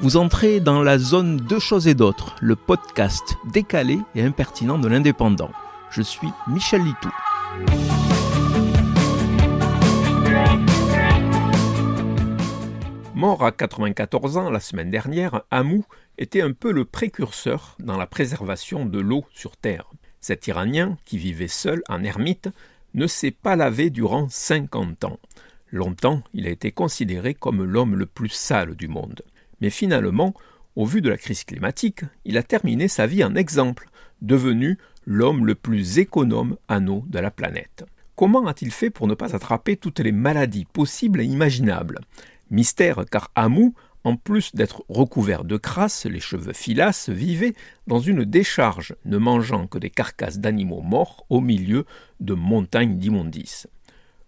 Vous entrez dans la zone Deux choses et d'autres, le podcast décalé et impertinent de l'indépendant. Je suis Michel Litou. Mort à 94 ans la semaine dernière, Hamou était un peu le précurseur dans la préservation de l'eau sur Terre. Cet Iranien, qui vivait seul en ermite, ne s'est pas lavé durant 50 ans. Longtemps, il a été considéré comme l'homme le plus sale du monde. Mais finalement, au vu de la crise climatique, il a terminé sa vie en exemple, devenu l'homme le plus économe anneau de la planète. Comment a-t-il fait pour ne pas attraper toutes les maladies possibles et imaginables? Mystère, car Hamou, en plus d'être recouvert de crasse, les cheveux filasses, vivait dans une décharge, ne mangeant que des carcasses d'animaux morts au milieu de montagnes d'immondices.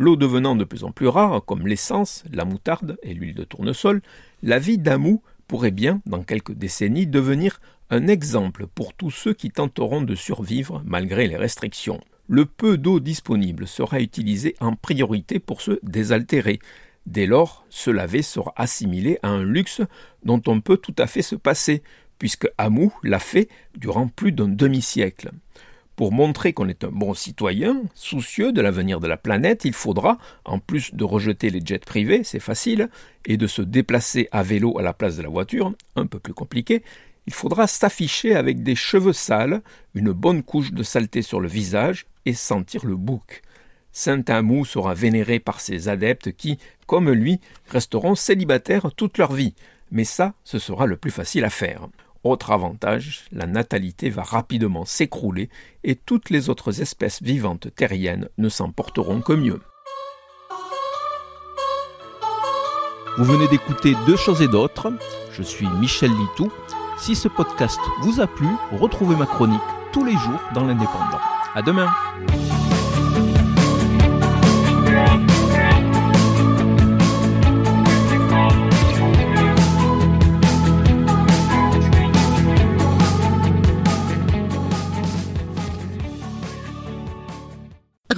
L'eau devenant de plus en plus rare, comme l'essence, la moutarde et l'huile de tournesol, la vie d'Amou pourrait bien, dans quelques décennies, devenir un exemple pour tous ceux qui tenteront de survivre malgré les restrictions. Le peu d'eau disponible sera utilisé en priorité pour se désaltérer. Dès lors, se laver sera assimilé à un luxe dont on peut tout à fait se passer, puisque Hamou l'a fait durant plus d'un demi-siècle. Pour montrer qu'on est un bon citoyen, soucieux de l'avenir de la planète, il faudra, en plus de rejeter les jets privés, c'est facile, et de se déplacer à vélo à la place de la voiture, un peu plus compliqué, il faudra s'afficher avec des cheveux sales, une bonne couche de saleté sur le visage et sentir le bouc. Saint Amou sera vénéré par ses adeptes qui, comme lui, resteront célibataires toute leur vie. Mais ça, ce sera le plus facile à faire. Autre avantage, la natalité va rapidement s'écrouler et toutes les autres espèces vivantes terriennes ne s'en porteront que mieux. Vous venez d'écouter Deux choses et d'autres. Je suis Michel Litou. Si ce podcast vous a plu, retrouvez ma chronique tous les jours dans l'Indépendant. À demain!